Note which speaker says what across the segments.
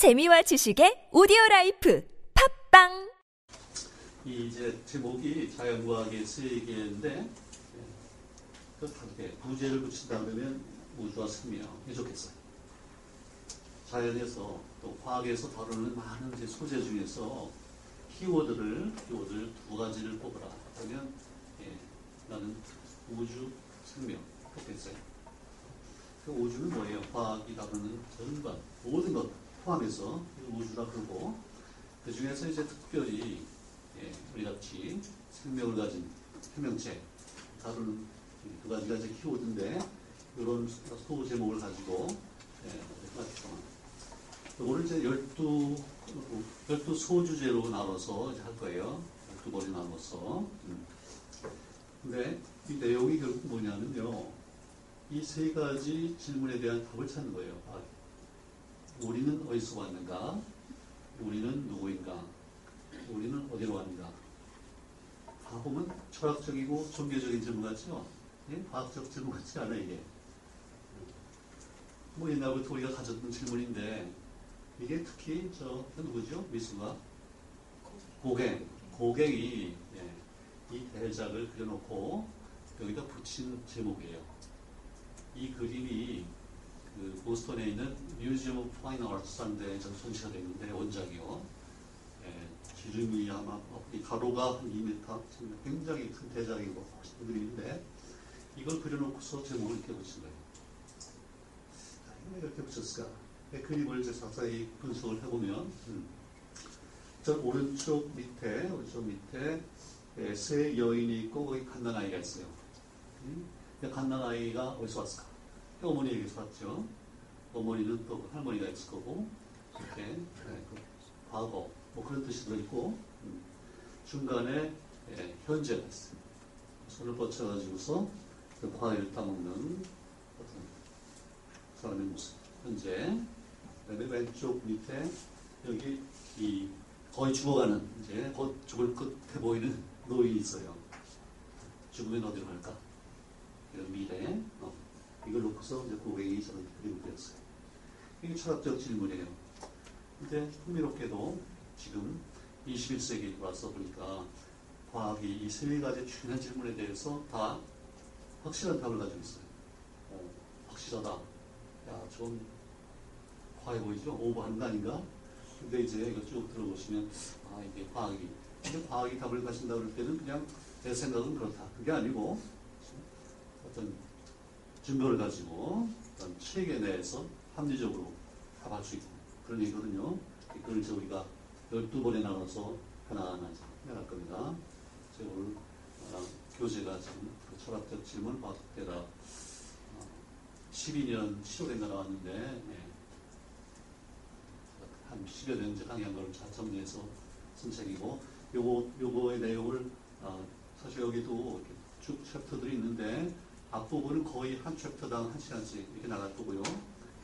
Speaker 1: 재미와 지식의 오디오 라이프 팟빵
Speaker 2: 이 이제 제목이 자연과학의 세계인데 그 다르게 부제를 붙인다 그러면 우주와 생명 이 좋겠어요. 자연에서 또 과학에서 다루는 많은 소재 중에서 키워드를 키워드를 두 가지를 뽑으라. 그러면 예, 나는 우주 생명 좋겠어요. 그 우주는 뭐예요? 과학이 다루는 전반 모든 것 포함해서 우주라 그러고 그 중에서 이제 특별히 예, 우리 같이 생명을 가진 생명체 다루는 두 가지가 이제 키워드인데 이런 소 제목을 가지고 예, 이거를 이제 열두 열두 소주제로 나눠서 이제 할 거예요. 열두 번이 나눠서. 음. 근데 이 내용이 결국 뭐냐면요. 이 세 가지 질문에 대한 답을 찾는 거예요. 아, 우리는 어디서 왔는가? 우리는 누구인가? 우리는 어디로 왔는가? 다 보면 철학적이고 종교적인 질문 같죠? 예? 과학적 질문 같지 않아, 이게. 뭐 옛날부터 우리가 가졌던 질문인데, 이게 특히 저, 누구죠? 미수가? 고갱. 고갱이, 예, 이 대작을 그려놓고 여기다 붙인 제목이에요. 이 그림이 그 보스턴에 있는 Museum of Fine Arts한데 전시가 되는데 원작이요. 예, 그림이 아마 이 가로가 한 2m, 굉장히 큰 대작이고 멋있는 그림인데 이걸 그려놓고서 제목을 이렇게 붙인 거예요. 자, 왜 이렇게 붙였을까? 네, 그림을 이제 자세히 분석을 해보면 음. 저 오른쪽 밑에 오른쪽 밑에 예, 세 여인이 있고 거기 갓난 아이가 있어요. 음? 갓난 아이가 어디서 왔을까? 어머니에게서 왔죠. 어머니는 또 할머니가 있을 거고 이렇게 네, 그 과거 뭐 그런 뜻이 들어있고 음. 중간에 예, 현재가 있어요. 손을 뻗쳐가지고서 그 과일을 따먹는 어떤 사람의 모습. 현재 그다음에 왼쪽 밑에 여기 이 거의 죽어가는 이제 곧 죽을 끝에 보이는 노인이 있어요. 죽으면 어디로 갈까? 이런 미래. 어. 이걸 놓고서 이제 고객이 저는 그림을 그렸어요. 이게 철학적 질문이에요. 근데 흥미롭게도 지금 21세기에 와서 보니까 과학이 이 세 가지 중요한 질문에 대해서 다 확실한 답을 가지고 있어요. 어, 확실하다. 야, 좀 과해 보이죠? 오버하는 거 아닌가? 근데 이제 이거 쭉 들어보시면, 아, 이게 과학이. 근데 과학이 답을 가진다 그럴 때는 그냥 제 생각은 그렇다. 그게 아니고, 어떤 증거를 가지고 체계 내에서 합리적으로 답할 수 있고 그런 얘기거든요. 이제 우리가 12번에 나눠서 하나하나 해갈 겁니다. 제가 오늘 어, 교재가 지금 그 철학적 질문 과학 대답 어, 12년 7월인가 나왔는데 예. 한 10여 년 이제 강의한 걸 잘 정리해서 쓴 책이고 요거, 요거의 내용을 어, 사실 여기도 쭉 챕터들이 있는데 앞부분은 거의 한 챕터당 한 시간씩 이렇게 나갈 거고요.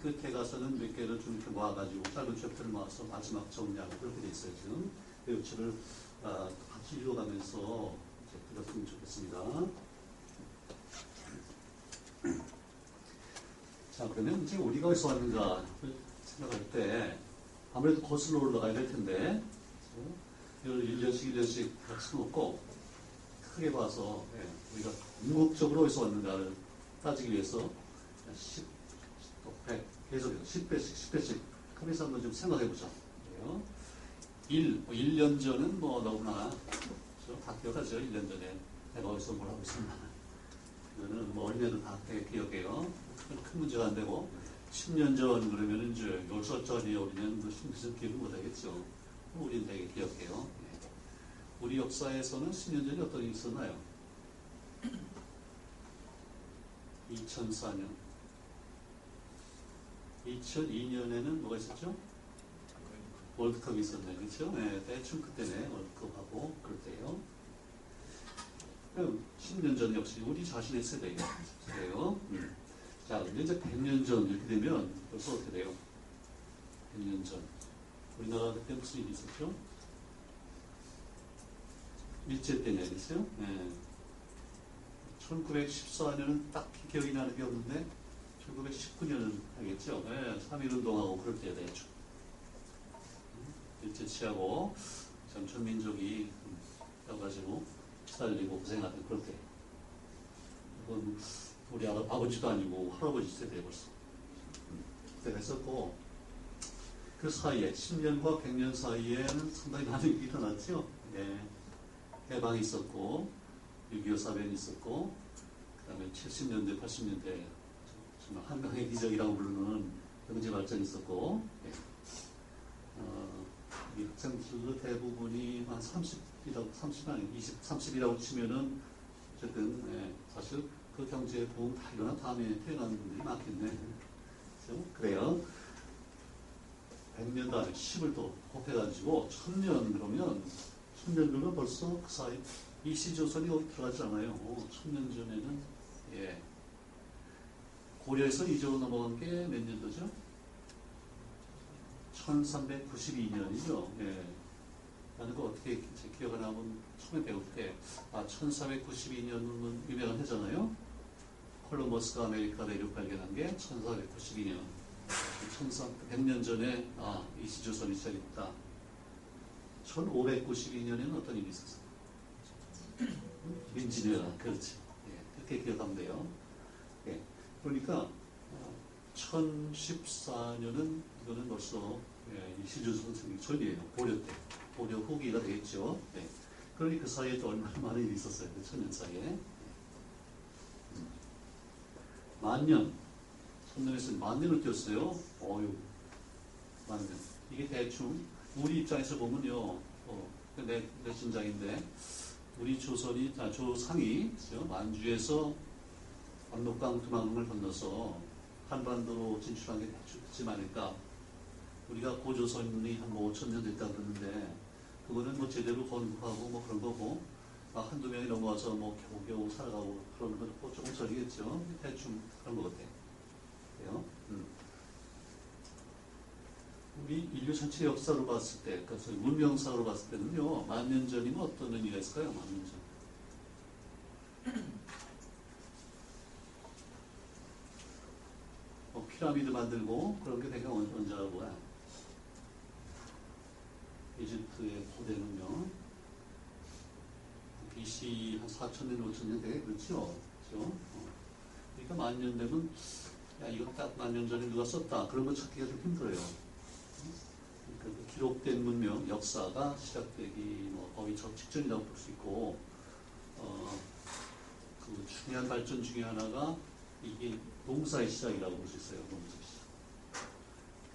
Speaker 2: 끝에 가서는 몇 개를 좀 이렇게 모아가지고 짧은 챕터를 모아서 마지막 정리하고 그렇게 돼 있어요, 지금. 이 책을 아, 같이 읽어가면서 들었으면 좋겠습니다. 자, 그러면 이제 우리가 어디서 왔는가 생각할 때 아무래도 거슬러 올라가야 될 텐데, 이걸 1년씩 1년씩 할 수는 없고, 크게 봐서 예, 우리가 궁극적으로 어디서 왔는가를 따지기 위해서 10, 또 100, 계속해서 10배씩, 10배씩 하면서 한번 좀 생각해보자. 1, 뭐 1년 전은 뭐 너무나 다 기억하죠. 1년 전에 내가 어디서 뭘 하고 있었나. 이거는 뭐 어린애도 다 기억해요. 큰 문제가 안 되고 10년 전 그러면 이제 10살 전이 우리는 그 심리적 기억을 못하겠죠. 우리는 되게 기억해요. 우리 역사에서는 10년 전에 어떤 일이 있었나요? 2004년. 2002년에는 뭐가 있었죠? 월드컵이 있었네, 그렇죠? 네, 대충 그때네, 월드컵하고 그럴 때요. 10년 전 역시 우리 자신의 세대예요. 세대요. 음. 자, 이제 100년 전 이렇게 되면 벌써 어떻게 돼요? 100년 전. 우리나라 그때 무슨 일이 있었죠? 일제 때 내렸어요. 네. 1914년은 딱히 기억이 나는 게 없는데 1919년은 하겠죠. 네, 3.1운동하고 그럴 때 대충. 채취하고 전천 민족이 여러 가지로 시달리고 고생하던 그럴 때 이건 우리 아- 아버지도 아니고 할아버지 세대 벌써 음, 그때가 있었고 그 사이에 10년과 100년 사이에는 상당히 많은 일이 일어났죠. 예. 해방이 있었고 6.25 사변이 있었고 그 다음에 70년대 80년대 정말 한강의 기적이라고 부르는 경제 발전이 있었고 예. 어, 이 학생들 대부분이 한 30이라고 30 아니 20, 30이라고 치면은 어쨌든 예, 사실 그 경제 보험 다 일어난 다음에 태어난 분들이 많겠네. 그죠? 그래요. 100년 다음에 10을 또 곱해가지고 1000년 그러면 1000년 그러면 벌써 그 사이 이시조선이 어디 들어가지 않아요. 1000년 전에는 예. 고려에서 이조로 넘어간 게 몇 년도죠? 1392년이죠. 예. 나는 그 어떻게 제 기억을 하면 처음에 배울 때, 아, 1492년은 유명한 해잖아요. 콜럼버스가 아메리카 대륙 발견한 게 1492년. 100년 전에, 아, 이씨조선이 시작했다. 1592년에는 어떤 일이 있었어요? 임진왜란, 그렇지. 예, 그렇게 기억하면 돼요. 예, 그러니까, 어, 1014년은 이거는 벌써 예, 이씨조선 생기 전이에요. 고려 때. 고려 후기가 되겠죠. 네. 그러니 그 사이에 또 얼마나 많은 일이 있었어요. 그 천년 사이에. 음. 만년. 천년에서 만년을 뛰었어요. 어유 만년. 이게 대충 우리 입장에서 보면요. 어, 내, 내 심장인데 우리 조선이, 아, 조상이 그죠? 만주에서 압록강 두만강을 건너서 한반도로 진출한 게 대충 그쯤 아닐까. 우리가 고조선이 한뭐 5천 년 됐다 그러는데 그거는 뭐 제대로 건국하고 뭐 그런 거고 막 한두 명이 넘어와서 뭐 겨우겨우 살아가고 그러는 건뭐 조금 전이겠죠. 대충 그런 것 같아요. 그래요? 음. 우리 인류 전체 역사로 봤을 때, 그래서 문명사로 봤을 때는요, 만 년 전이면 어떤 의미가 있을까요? 만 년 전. 뭐 피라미드 만들고 그런 게 되게 언- 언제하고야. 이집트의 고대는요, BC 한 4천년, 5천년 되게 그렇죠. 그렇죠? 어. 그러니까 만 년 되면, 야, 이거 딱 만 년 전에 누가 썼다. 그런 거 찾기가 좀 힘들어요. 그 기록된 문명, 역사가 시작되기 뭐 거의 저 직전이라고 볼 수 있고, 어, 그 중요한 발전 중에 하나가 이게 농사의 시작이라고 볼 수 있어요. 농사 시작.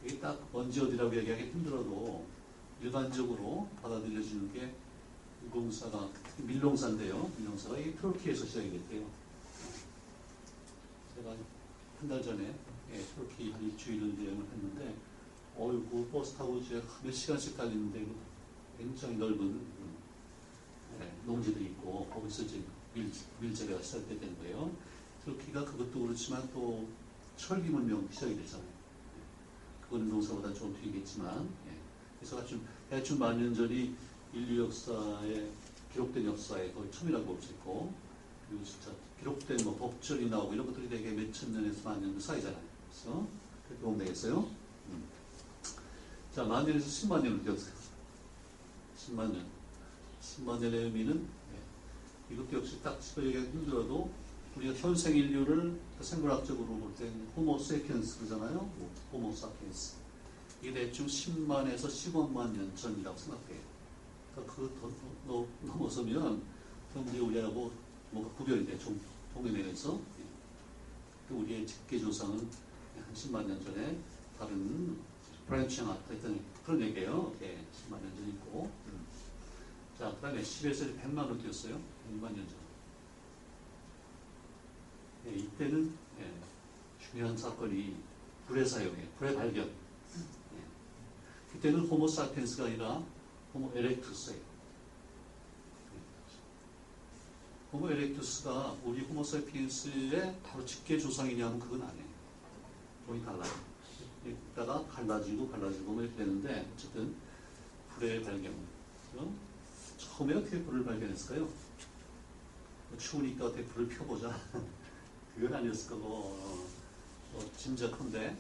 Speaker 2: 이게 딱 언제 어디라고 얘기하기 힘들어도 일반적으로 받아들여지는 게 농사가 밀농사인데요. 밀농사가 이게 트로키에서 시작이 됐대요. 제가 한 달 전에 예, 트로키 한 일주일을 여행을 했는데 어이구 버스 타고 이제 몇 시간씩 달리는데 굉장히 넓은 음, 예, 농지들이 있고 거기서 이제 밀, 밀재배가 시작되는 거예요. 터키가 그것도 그렇지만 또 철기 문명 시작이 되잖아요. 예. 그거는 농사보다 좀 뒤겠지만, 예. 그래서 대충, 대충 만년 전이 인류 역사에, 기록된 역사에 거의 처음이라고 볼 수 있고, 그리고 진짜 기록된 뭐 법절이 나오고 이런 것들이 되게 몇 천 년에서 만년 사이잖아요. 그래서 그렇게 보면 되겠어요. 음. 자, 만 년에서 10만 년을 기억하세요. 10만 년. 10만 년의 의미는, 예. 이것도 역시 딱 집어 얘기하기 힘들어도 우리가 현생 인류를 생물학적으로 볼 때 호모 세피엔스 그러잖아요. 호모 사피엔스. 이게 대충 10만에서 15만 년 전이라고 생각해요. 그러니까 그 더 넘어서면 그럼 이제 우리하고 뭐가 구별이 돼, 종, 종교면에서. 그 우리의 직계 조상은 한 10만 년 전에 다른 branch형 아트 했던 그런 얘기예요. 예, 10만 년 전 있고. 음. 자, 그 다음에 10에서 100만으로 뛰었어요. 100만 년 전. 예, 이때는 예, 중요한 사건이 불의 사용에 불의 발견. 예. 그때는 호모 사피엔스가 아니라 호모 에렉투스예요. 호모 에렉투스가 우리 호모 사피엔스의 바로 직계 조상이냐면 그건 아니에요. 거의 달라요. 이따가 갈라지고 갈라지고 뭐 이렇게 되는데 어쨌든 불의 발견. 그죠? 처음에 어떻게 불을 발견했을까요? 뭐 추우니까 어떻게 불을 펴보자. 그건 아니었을 거고 어, 어, 짐작한데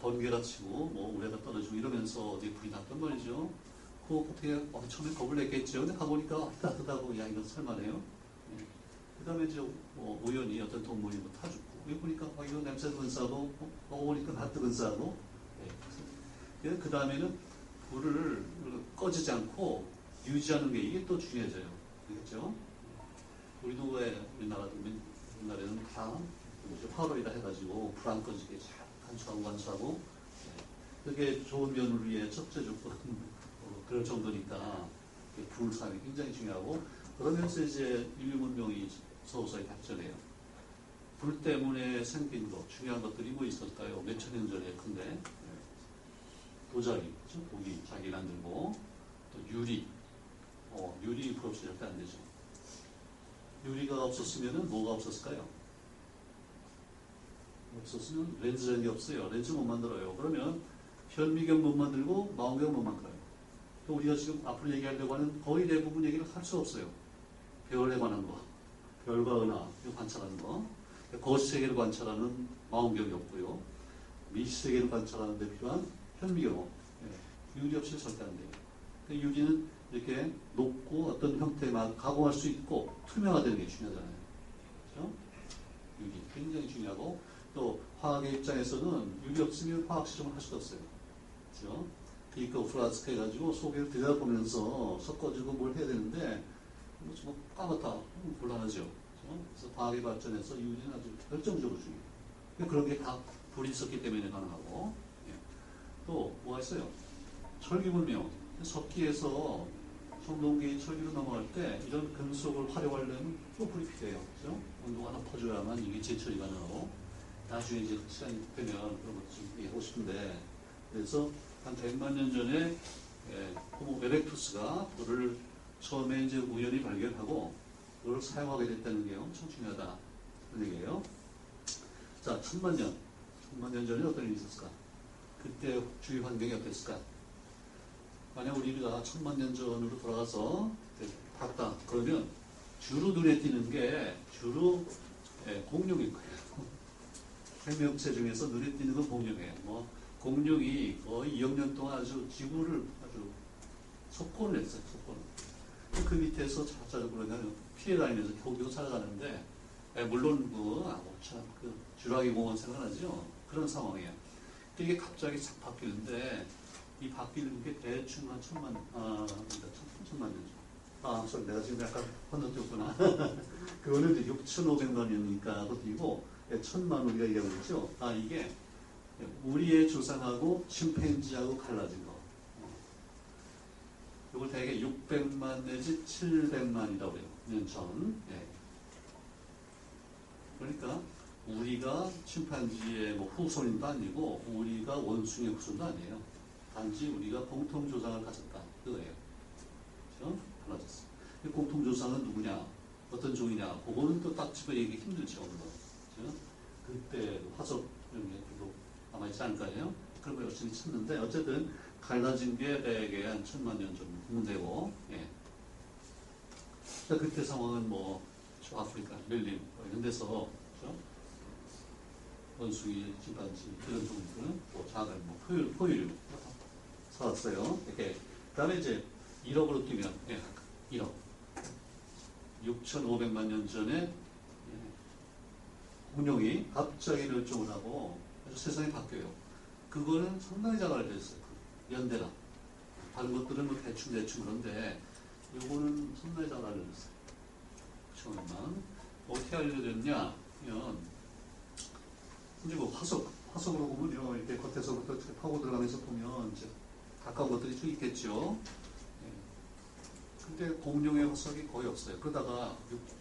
Speaker 2: 번개가 치고 뭐 우레가 떨어지고 이러면서 어디 불이 났단 말이죠. 그 어떻게 어, 처음에 겁을 냈겠죠. 근데 가보니까 따뜻하고 야 이건 설마네요. 그 다음에 이제 뭐 우연히 어떤 동물이 뭐 타죽고 여기 보니까 아, 이거 냄새도 근사하고 어, 먹어보니까 맛도 근사하고 예. 그 다음에는 불을 꺼지지 않고 유지하는 게 이게 또 중요해져요. 그렇죠? 우리도 왜 우리나라도 맨- 옛날에는 다 뭐죠? 화로에다 해가지고 불 안 꺼지게 잘 간수하고 간수하고 예. 그게 좋은 며느리의 첫째 조건 어, 그럴 정도니까 이게 불 사용이 굉장히 중요하고 그러면서 이제 인류 문명이 서서히 발전해요. 불 때문에 생긴 것 중요한 것들이 뭐 있었을까요? 몇천 년 전에 예. 도자기? 고기 자기 만들고 또 유리, 어, 유리 불 없이 절대 안 되죠. 유리가 없었으면 뭐가 없었을까요? 없었으면 게 없어요. 렌즈 못 만들어요. 그러면 현미경 못 만들고 망원경 못 만들어요. 또 우리가 지금 앞으로 얘기하려고 하는 거의 대부분 얘기를 할 수 없어요. 별에 관한 거, 별과 은하 관찰하는 거, 거시세계를 관찰하는 망원경이 없고요. 미시세계를 관찰하는 데 필요한 현미경, 예, 유리 없이 절대 안 돼요. 그 유리는 이렇게 높고 어떤 형태만 가공할 수 있고 투명화되는 게 중요하잖아요. 그렇죠? 유리 굉장히 중요하고 또 화학의 입장에서는 유리 없으면 화학 실험을 할 수가 없어요. 그렇죠? 비커 플라스크 해가지고 속에 들여다보면서 섞어주고 뭘 해야 되는데 뭐 정말 까맣다 음, 곤란하죠. 그렇죠? 그래서 과학의 발전에서 유리는 아주 결정적으로 중요해요. 그런 게 다 불이 있었기 때문에 가능하고 예. 또 뭐가 있어요? 철기 문명 석기에서 청동기 철기로 넘어갈 때 이런 금속을 활용하려면 또 불이 필요해요. 그죠? 온도가 높아져야만 이게 제철이 가능하고 나중에 이제 시간이 되면 그런 것도 좀 얘기하고 싶은데 그래서 한 100만 년 전에 예, 호모 에렉투스가 불을 처음에 이제 우연히 발견하고 그걸 사용하게 됐다는 게 엄청 중요하다. 그런 얘기예요. 자, 천만 년. 천만 년 전에 어떤 일이 있었을까? 그때 주위 환경이 어땠을까? 만약 우리가 천만 년 전으로 돌아가서 봤다. 그러면 주로 눈에 띄는 게 주로 예, 공룡일 거예요. 생명체 중에서 눈에 띄는 건 공룡이에요. 뭐 공룡이 거의 2억 년 동안 아주 지구를 아주 속권을 했어요. 속권. 그 밑에서 자자적으로 그냥 피해 다니면서 겨우겨우 살아가는데 예, 물론 그, 아, 뭐 참, 그 주라기 공원 생각나죠? 그런 상황이에요. 이게 갑자기 싹 바뀌는데 이 바뀌는 게 대충 한 천만, 아, 그러니까 천, 천만 년 전. 아, sorry, 내가 지금 약간 건너뛰었구나. 그거는 이제 6,500만 년이니까 그것도 예, 천만 우리가 얘기하고 있죠. 아, 이게 우리의 조상하고 침팬지하고 갈라진 거. 어. 이걸 대개 600만 내지 700만이라고 그래요. 년 전. 예. 그러니까 우리가 침팬지의 뭐 후손도 아니고 우리가 원숭이의 후손도 아니에요. 단지 우리가 공통 조상을 가졌다. 그거예요. 그렇죠? 달라졌어. 그 공통 조상은 누구냐? 어떤 종이냐? 그거는 또 딱 집어 얘기 힘들죠. 그렇죠? 그때 화석 이런 게 별로 남아있지 않을까요? 그런 거 열심히 찾는데 어쨌든 갈라진 게 대개 한 천만 년 정도 되고 예. 자, 그때 상황은 뭐저 아프리카, 멜린 뭐 이런 데서 그렇죠? 원숭이, 침pan지 이런 종들은 또 작은 뭐 포유, 포유류 살았어요. 이렇게 그다음에 이제 1억으로 뛰면 예, 1억 6,500만 년 전에 예, 공룡이 갑자기 멸종을 하고 아주 세상이 바뀌어요. 그거는 상당히 작아졌어요. 그 연대가 다른 것들은 뭐 대충 대충 그런데 요거는 상당히 작아졌어요. 처음만 어떻게 알려졌냐? 면 이제 뭐 화석 화석으로 보면요 이렇게 겉에서부터 이렇게 파고 들어가면서 보면 이제 가까운 것들이 쭉 있겠죠. 예. 근데 공룡의 화석이 거의 없어요. 그러다가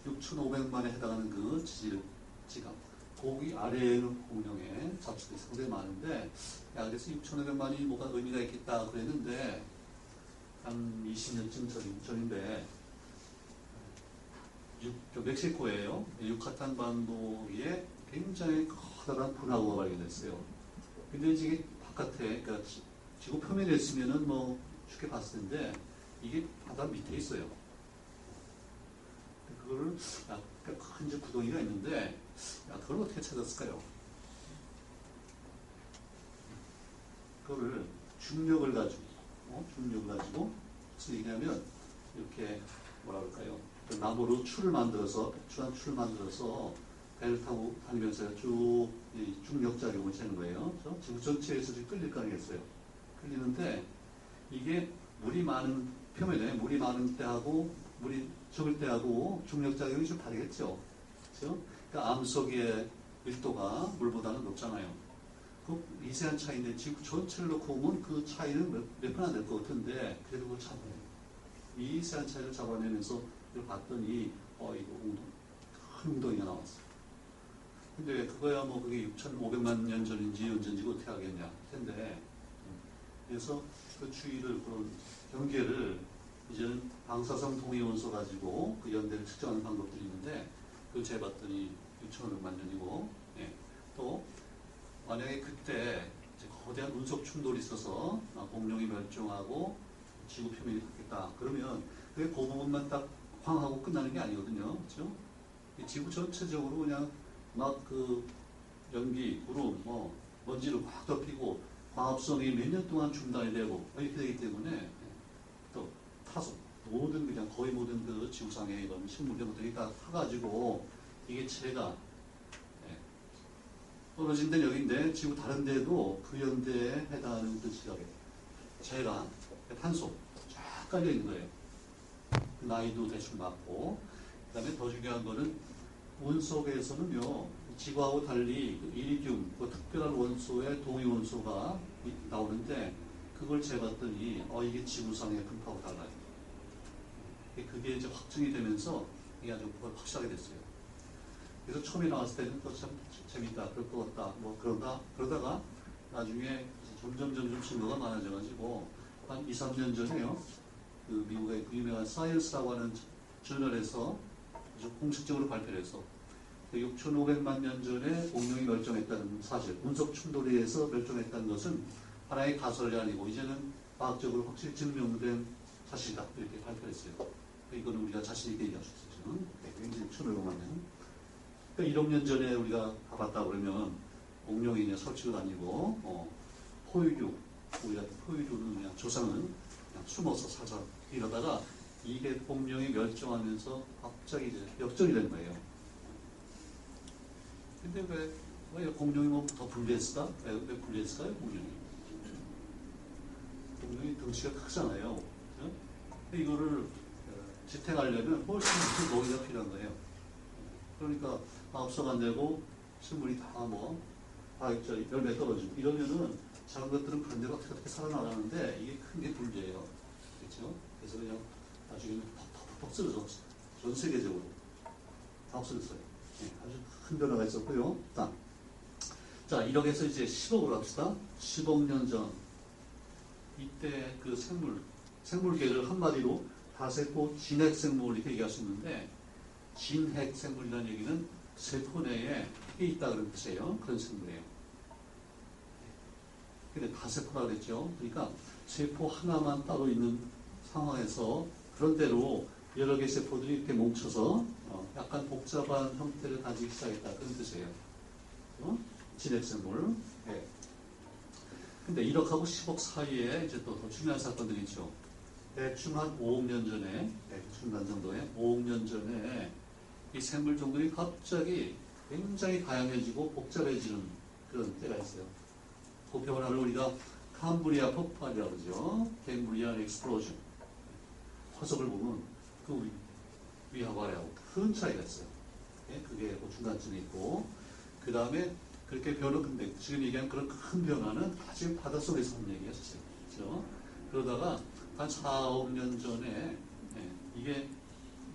Speaker 2: 6,500만에 해당하는 그 지질 지각 거기 아래에는 공룡의 잡수들이 상당히 많은데 야 그래서 6,500만이 뭐가 의미가 있겠다 그랬는데 한 20년쯤 전, 전인데 육, 저 멕시코예요. 유카탄 반도에 굉장히 커다란 분화구가 발견됐어요. 근데 이게 바깥에 그러니까 지- 지구 표면에 있으면은 뭐 쉽게 봤을 텐데 이게 바다 밑에 있어요. 그거를 약간 큰 구덩이가 있는데 야, 그걸 어떻게 찾았을까요? 그거를 중력을 가지고 어? 중력을 가지고 무슨 얘기냐면 이렇게 뭐라 그럴까요? 그 나무로 줄을 만들어서 배추한 줄을 만들어서 배를 타고 다니면서 쭉이 중력작용을 재는 거예요. 그렇죠? 지구 전체에서 끌릴 거 아니겠어요? 끌리는데 이게 물이 많은 표면에 물이 많은 때하고 물이 적을 때하고 중력작용이 좀 다르겠죠. 그렇죠? 그러니까 암석의 밀도가 물보다는 높잖아요. 그 미세한 차이 인데 지구 전체를 놓고 보면 그 차이는 몇, 몇분안될 것 같은데 그래도 그걸 잡아내요. 미세한 차이를 잡아내면서 봤더니 어 이거 웅덩, 큰 웅덩이가 나왔어. 근데 그거야 뭐 그게 6,500만 년 전인지 언젠지 어떻게 하겠냐 텐데 그래서 그 추이를 그런 경계를 이제는 방사성 동위원소 가지고 그 연대를 측정하는 방법들이 있는데 그걸 재봤더니 6,500만 년이고 예. 또 만약에 그때 이제 거대한 운석 충돌이 있어서 아, 공룡이 멸종하고 지구 표면이 바뀌었다 그러면 그게 그 부분만 딱 황하고 끝나는 게 아니거든요 그렇죠? 이 지구 전체적으로 그냥 막 그 연기, 구름, 뭐 먼지를 확 덮이고 광합성이 몇 년 동안 중단이 되고 이렇게 되기 때문에 또 타소 모든 그냥 거의 모든 그 지구상의 이런 식물들 것들이 다 타가지고 이게 제가 예, 떨어진 데는 여기인데 지구 다른 데도 그 연대에 해당하는 그 지역에 제가 탄소 쫙 깔려 있는 거예요. 그 나이도 대충 맞고 그 다음에 더 중요한 거는 원석에서는요, 지구하고 달리 그 이리듐, 그 특별한 원소의 동위 원소가 이- 나오는데 그걸 재봤더니 어 이게 지구상의 분포하고 달라요. 그게 이제 확증이 되면서 이게 아주 확실하게 됐어요. 그래서 처음에 나왔을 때는 또 참 재밌다, 그럴 것 같다, 뭐 그러다 그러다가 나중에 점점 점점 증거가 많아져가지고 한 2, 3년 전에요, 그 미국의 그 유명한 사이언스라고 하는 저널에서 공식적으로 발표를 해서 6,500만 년 전에 공룡이 멸종했다는 사실, 운석 충돌에 의해서 멸종했다는 것은 하나의 가설이 아니고 이제는 과학적으로 확실히 증명된 사실이다 이렇게 발표했어요. 이거는 우리가 자신 있게 얘기할 수 있어요. 네, 굉장히 1,500만 년. 그러니까 1억 년 전에 우리가 가봤다 그러면 그냥 설치고 다니고 어, 포유류, 우리 같은 포유류는 그냥 조상은 그냥 숨어서 살살 이러다가 이게 공룡이 멸종하면서 갑자기 이제 역전이 된 거예요. 근데 왜, 왜 공룡이 뭐 더 불리했을까? 왜, 왜 불리했을까요, 공룡이? 공룡이 덩치가 크잖아요. 근데 이거를 어, 지탱하려면 훨씬 큰 먹이가 필요한 거예요. 그러니까 안 되고 식물이 다 뭐, 과육자 열매 떨어지고 이러면은 작은 것들은 그런 데로 어떻게 어떻게 살아나가는데 이게 큰게 불리해요. 그렇죠? 그래서 그냥 나중에는 퍽퍽퍽 쓰러져. 전 세계적으로. 다 없어졌어요. 예, 아주 큰 변화가 있었고요. 자, 자 1억에서 이제 10억으로 합시다. 10억 년 전. 이때 그 생물, 생물계를 한마디로 다세포 진핵 생물 이렇게 얘기할 수 있는데, 진핵 생물이라는 얘기는 세포 내에 있다 그런 뜻이에요. 그런 생물이에요. 근데 다세포라 그랬죠. 그러니까 세포 하나만 따로 있는 상황에서 그런 대로 여러 개의 세포들이 이렇게 뭉쳐서 어, 약간 복잡한 형태를 가지기 시작했다 그런 뜻이에요. 어? 진핵생물. 예. 근데 1억하고 10억 사이에 이제 또 더 중요한 사건들이 있죠. 대충 한 5억 년 전에, 중간 정도에 5억 년 전에 이 생물 종들이 갑자기 굉장히 다양해지고 복잡해지는 그런 때가 있어요. 그 변화를 우리가 캄브리아 폭발이라고 그러죠. Cambrian explosion. 화석을 보면 그 위, 위하고 아래하고 큰 차이가 있어요. 예, 그게 그 중간쯤에 있고 그 다음에 그렇게 변화 근데 지금 얘기한 그런 큰 변화는 다 지금 바닷속에서 한 얘기였어요. 그렇죠? 그러다가 한 4, 5년 전에 예, 이게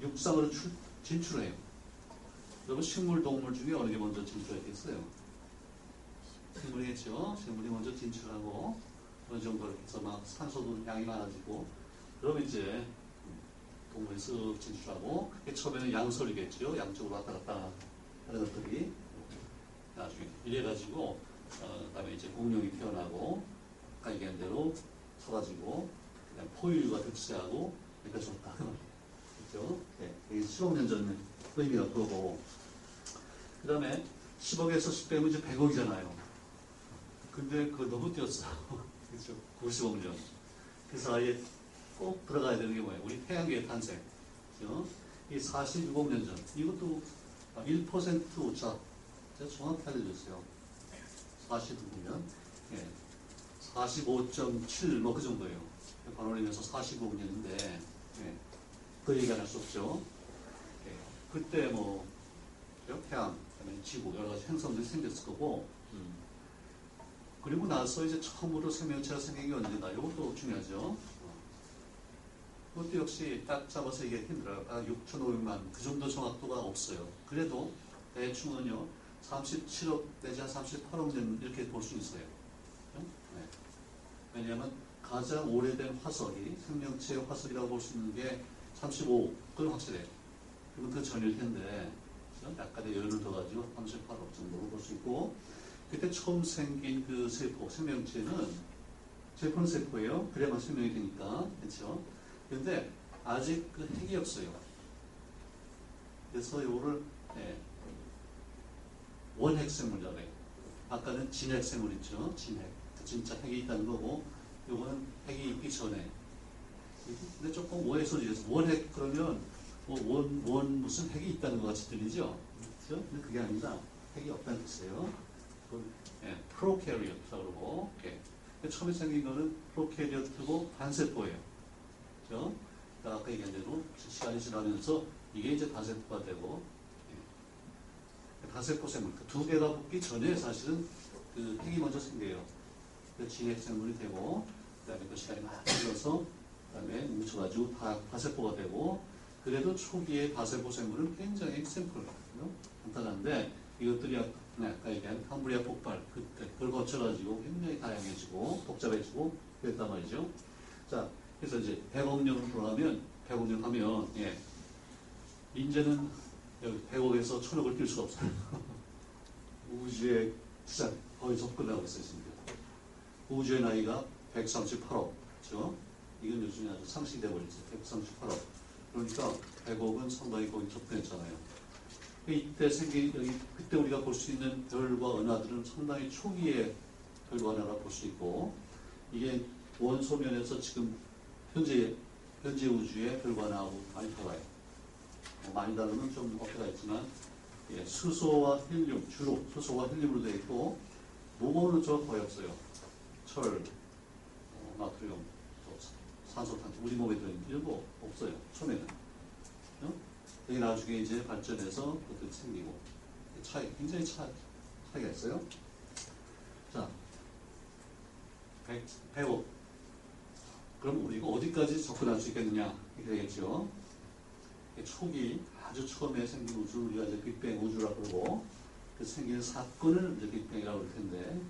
Speaker 2: 육상으로 출, 진출해요. 여러분 식물, 동물 중에 어느 게 먼저 진출했겠어요? 생물이겠죠. 생물이 먼저 진출하고 어느 정도 해서 막 산소도 양이 많아지고 그러면 이제 동물이 쓱 진출하고 그게 처음에는 양설이겠죠. 양쪽으로 왔다 갔다 하는 것들이 나중에 이래가지고 어, 그다음에 이제 공룡이 태어나고 아까 얘기한 대로 사라지고 그다음 포유류가 득세하고 이렇게 좋다 그렇죠? 네, 이게 10억 년 전 의미가 그거고 그 다음에 10억에서 10 빼면 이제 100억이잖아요. 근데 그거 너무 뛰었어. 그렇죠? 90억 년. 그래서 아예 꼭 들어가야 되는 게 뭐예요? 우리 태양계의 탄생. 그죠? 이 46억 년 전. 이것도 1% 오차. 제가 정확히 알려줬어요. 49년. 예. 45.7, 뭐 그 정도예요. 반올림에서 45억 년인데, 예. 그 얘기 안 할 수 없죠. 예. 그때 뭐, 그죠? 태양, 지구, 여러 가지 행성들이 생겼을 거고, 음. 그리고 나서 이제 처음으로 생명체가 생긴 게 언제다. 이것도 중요하죠. 어. 그것도 역시 딱 잡아서 얘기하기 힘들어요. 아, 6,500만 그 정도 정확도가 없어요. 그래도 대충은요 37억 내지 한 38억 년 이렇게 볼 수 있어요. 네. 왜냐하면 가장 오래된 화석이 생명체의 화석이라고 볼 수 있는 게 35억 그건 확실해요. 그건 그 전일 텐데? 약간의 여유를 둬가지고 38억 정도로 볼 수 있고 그때 처음 생긴 그 세포 생명체는 세포는 세포예요. 그래야만 생명이 되니까 그렇죠. 근데 아직 그 핵이 없어요. 그래서 이거를 예, 원핵생물이라고 해요. 아까는 진핵생물 있죠. 진핵. 그 진짜 핵이 있다는 거고 요거는 핵이 있기 전에. 근데 조금 오해 소리에서 원핵 그러면 뭐 원, 원 무슨 핵이 있다는 것 같이 들리죠? 그렇죠? 근데 그게 아니라 핵이 없다는 뜻이에요. 예, 프로캐리어트라고 그러고 예. 처음에 생긴 거는 프로캐리어트고 단세포예요. 그죠? 그러니까 아까 얘기한 대로 시간이 지나면서 이게 이제 다세포가 되고 예. 다세포 생물 그 두 개가 붙기 전에 사실은 그 핵이 먼저 생겨요. 그 진핵 생물이 되고 그다음에 그 시간이 막 흘러서 그다음에 뭉쳐가지고 다 다세포가 되고 그래도 초기의 다세포 생물은 굉장히 샘플 간단한데 이것들이 아까 네, 아까 얘기한 캄브리아 폭발 그때 그걸 거쳐가지고 굉장히 다양해지고 복잡해지고 그랬단 말이죠. 자, 그래서 이제 100억 년으로 돌아가면 100억 년 하면 예, 이제는 여기 100억에서 1000억을 뛸 수가 없어요. 우주의 시작 거의 접근하고 있어요 지금. 우주의 나이가 138억, 그렇죠? 이건 요즘에 아주 상식이 돼버렸죠. 138억. 그러니까 100억은 상당히 거의 접근했잖아요. 이때 생긴 여기 그때 우리가 볼 수 있는 별과 은하들은 상당히 초기의 별과 은하라 볼 수 있고 이게 원소 면에서 지금 현재 현재 우주의 별과 은하하고 많이 달라요. 뭐 많이 다르면 좀 어깨가 있지만 예, 수소와 헬륨 주로 수소와 헬륨으로 되어 있고 무거운 저 거의 없어요. 철, 어, 나트륨, 또 산소탄소 우리 몸에 들어있는 거 없어요. 처음에는. 어? 되게 나중에 이제 발전해서 그것도 생기고 차이 굉장히 차, 차이가 있어요. 자, 100, 100억. 그럼 우리가 어디까지 접근할 수 있겠느냐 이렇게 되겠죠. 초기 아주 처음에 생긴 우주 우리가 이제 빅뱅 우주라고 그러고 그 생긴 사건을 이제 빅뱅이라고 그럴 텐데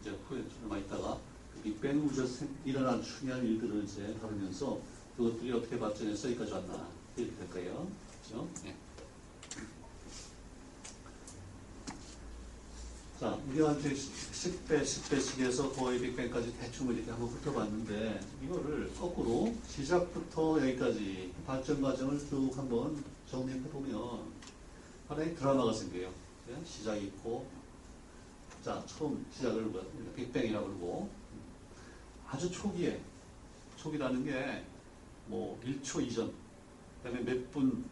Speaker 2: 이제 후에 얼마 있다가 그 빅뱅 우주에서 생- 일어난 중요한 일들을 이제 다루면서 그것들이 어떻게 발전해서 여기까지 왔나 이렇게 될 거예요. 그렇죠? 네. 자, 이제 10배, 10배씩에서 거의 빅뱅까지 대충 이렇게 한번 훑어봤는데, 이거를 거꾸로 시작부터 여기까지 발전 과정을 쭉 한번 정리해보면, 하나의 드라마가 생겨요. 예? 시작이 있고, 자, 처음 시작을 뭐, 빅뱅이라고 그러고, 아주 초기에, 초기라는 게, 뭐, 1초 이전, 그 다음에 몇 분,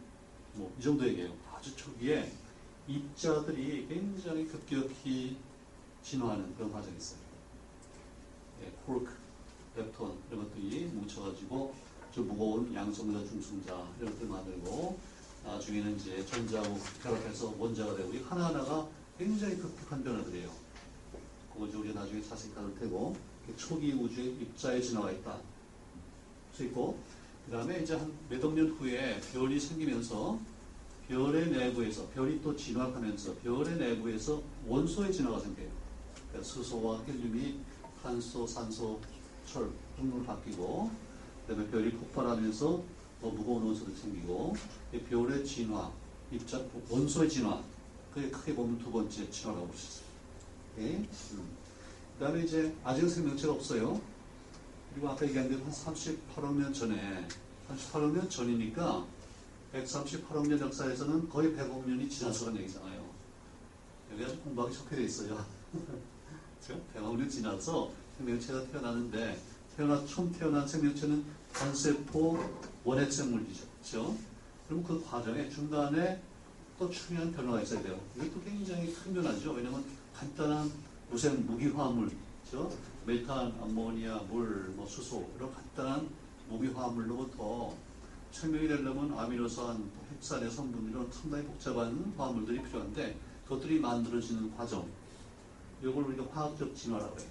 Speaker 2: 뭐, 이 정도 얘기해요. 아주 초기에 입자들이 굉장히 급격히 진화하는 그런 과정이 있어요. 예, 코르크, 렙톤 이런 것들이 뭉쳐가지고 좀 무거운 양성자, 중성자 이런 것들 만들고 나중에는 이제 전자하고 결합해서 원자가 되고 이 하나하나가 굉장히 급격한 변화들이에요. 그거 이제 우리가 나중에 자세히 다룰 테고 초기 우주의 입자의 진화가 있다. 수 있고 그 다음에 이제 한 몇 억 년 후에 별이 생기면서 별의 내부에서 별이 또 진화하면서 별의 내부에서 원소의 진화가 생겨요. 그러니까 수소와 헬륨이 탄소, 산소, 철 종류로 바뀌고 그다음에 별이 폭발하면서 더 무거운 원소들이 생기고 이 별의 진화, 입자 원소의 진화 그게 크게 보면 두 번째 진화라고 볼 수 있어요. 오케이? 음. 그 다음에 이제 아직 생명체가 없어요. 그리고 아까 얘기한 대로 한 38억 년 전에 38억 년 전이니까 138억 년 역사에서는 거의 100억 년이 지나서간 얘기잖아요. 여기 아주 공부하기 좋게 돼 있어요. 그렇죠? 100억 년 지나서 생명체가 태어나는데 태어나 처음 태어난 생명체는 단세포 원핵 생물이죠. 그렇죠? 그럼 그 과정에 중간에 또 중요한 변화가 있어야 돼요. 이것도 굉장히 큰 변화죠. 왜냐하면 간단한 무생 무기화물, 그렇죠? 메탄, 암모니아, 물, 뭐 수소 이런 간단한 무기화물로부터 생명이 되려면 아미노산, 핵산의 성분 이런 상당히 복잡한 화합물들이 필요한데 그것들이 만들어지는 과정 이걸 우리가 화학적 진화라고 해요.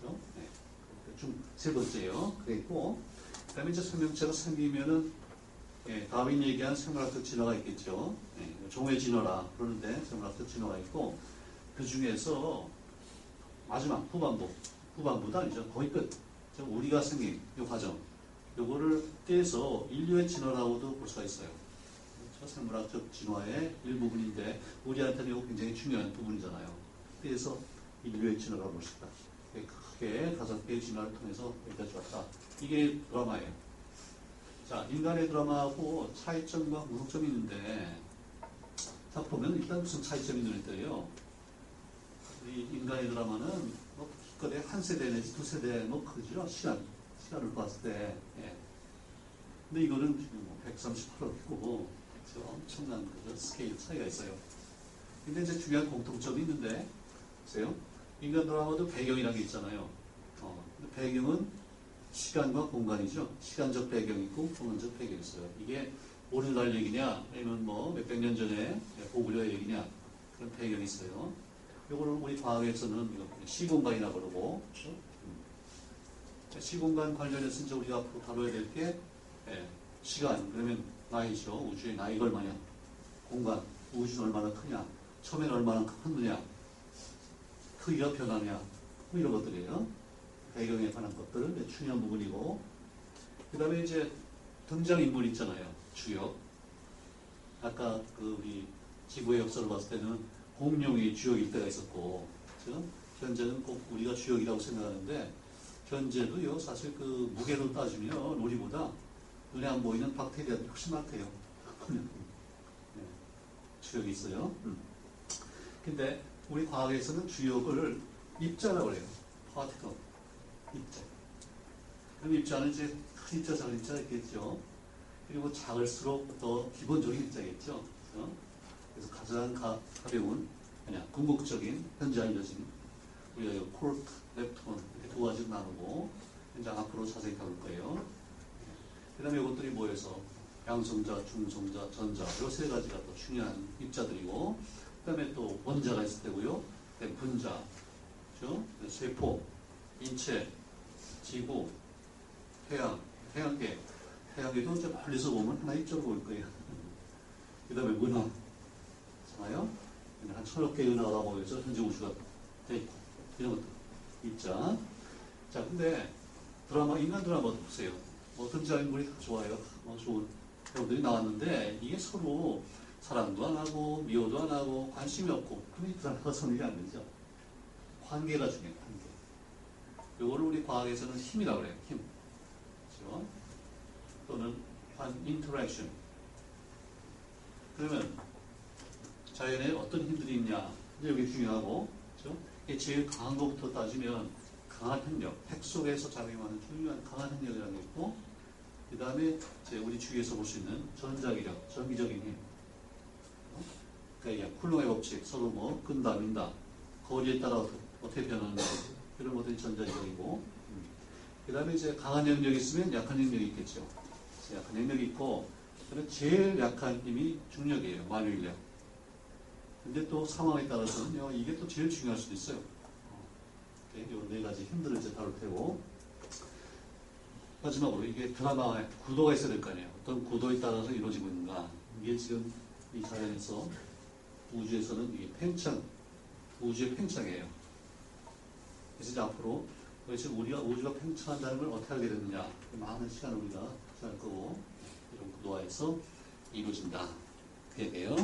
Speaker 2: 그렇죠? 네. 좀세 번째요. 그랬고 그다음에 이제 생명체가 생기면은 예, 다윈 얘기한 생물학적 진화가 있겠죠. 예, 종의 진화라 그러는데 생물학적 진화가 있고 그 중에서 마지막 후반부 후반부도 아니죠. 거의 끝. 즉, 우리가 생긴 이 과정 요거를 떼서 인류의 진화라고도 볼 수가 있어요. 그렇죠? 생물학적 진화의 일부분인데 우리한테는 이거 굉장히 중요한 부분이잖아요. 그래서 인류의 진화라고 볼 수 있다. 크게 다섯 개의 진화를 통해서 여기까지 왔다. 이게 드라마예요. 자, 인간의 드라마하고 차이점과 무속점이 있는데, 자, 보면 일단 무슨 차이점이 눈에 띄어요. 이 인간의 드라마는 뭐 기껏해 한 세대 내지 두 세대 뭐 크죠. 시간, 시간을 봤을 때. 예. 근데 이거는 지금 뭐 138억이고, 그렇죠? 엄청난 그 스케일 차이가 있어요. 근데 이제 중요한 공통점이 있는데, 보세요. 인간 드라마도 배경이라는 게 있잖아요. 어, 배경은 시간과 공간이죠. 시간적 배경이 있고 공간적 배경이 있어요. 이게 오늘날 얘기냐, 아니면 뭐 몇백 년 전에 고구려 얘기냐, 그런 배경이 있어요. 이거를 우리 과학에서는 시공간이라고 그러고, 그렇죠? 시공간 관련해서 이제 우리가 앞으로 다뤄야 될 게, 예, 시간, 그러면 나이죠. 우주의 나이가 얼마냐, 공간, 우주는 얼마나 크냐, 처음엔 얼마나 컸느냐, 크기가 변하냐, 뭐 이런 것들이에요. 배경에 관한 것들, 중요한 부분이고, 그 다음에 이제 등장인물 있잖아요. 주역. 아까 그 우리 지구의 역사를 봤을 때는 공룡이 주역일 때가 있었고, 그죠? 현재는 꼭 우리가 주역이라고 생각하는데, 현재도요, 사실 그 무게로 따지면 우리보다 눈에 안 보이는 박테리아들이 훨씬 많대요. 네, 주역이 있어요. 음. 근데 우리 과학에서는 주역을 입자라고 그래요. 파티클. 입자. 그럼 입자는 이제 큰 입자, 작은 입자 있겠죠. 그리고 작을수록 더 기본적인 입자겠죠. 그래서, 그래서 가장 가, 가벼운, 그냥 궁극적인, 현재 알려진 우리가 이 콜크, 렙톤 이렇게 두 가지로 나누고 이제 앞으로 자세히 다룰 거예요. 그 다음에 이것들이 모여서 양성자, 중성자, 전자 이 세 가지가 또 중요한 입자들이고 그 다음에 또 원자가 있을 테고요. 분자, 그죠? 세포, 인체, 지구, 태양, 태양계. 태양계도 이제 멀리서 보면 하나 입자로 보일 거예요. 그 다음에 은 하. 잖아요. 한 천억 개의 은하가 모여서 현재 우주가 돼 있고, 이런 것들. 입자. 자, 근데 드라마, 인간 드라마도 보세요. 뭐 등장인물이 다 좋아요. 뭐 좋은 배우들이 나왔는데, 이게 서로 사랑도 안 하고, 미워도 안 하고, 관심이 없고, 이 드라마가 성립이 안 되죠. 관계가 중요해요, 관계. 요거를 우리 과학에서는 힘이라고 그래요, 힘. 그죠? 또는 한 interaction. 그러면 자연에 어떤 힘들이 있냐. 이제 여기 중요하고, 그죠? 이게 제일 강한 것부터 따지면 강한 핵력, 핵 속에서 작용하는 중요한 강한 핵력이라는 게 있고, 그 다음에 우리 주위에서 볼 수 있는 전자기력, 전기적인 힘. 그러니까 쿨롱의 법칙, 서로 뭐 끈다, 민다, 거리에 따라 어떻게 변하는지 이런 것들이 전자기력이고, 그 다음에 이제 강한 영역이 있으면 약한 영역이 있겠죠. 약한 영역이 있고, 그는 제일 약한 힘이 중력이에요, 만유인력. 근데 또 상황에 따라서는요, 이게 또 제일 중요할 수도 있어요. 이네 가지 힘들을 이제 다룰 테고. 마지막으로 이게 드라마의 구도가 있어야 될 거 아니에요. 어떤 구도에 따라서 이루어지고 있는가. 이게 지금 이 자연에서, 우주에서는 이게 팽창, 우주의 팽창이에요. 그래서 이제 앞으로 도대체 우리가 우주가 팽창한다는 걸 어떻게 알게 됐느냐. 많은 시간을 우리가 투자할 거고, 이런 구도화에서 이루어진다. 그 얘기예요.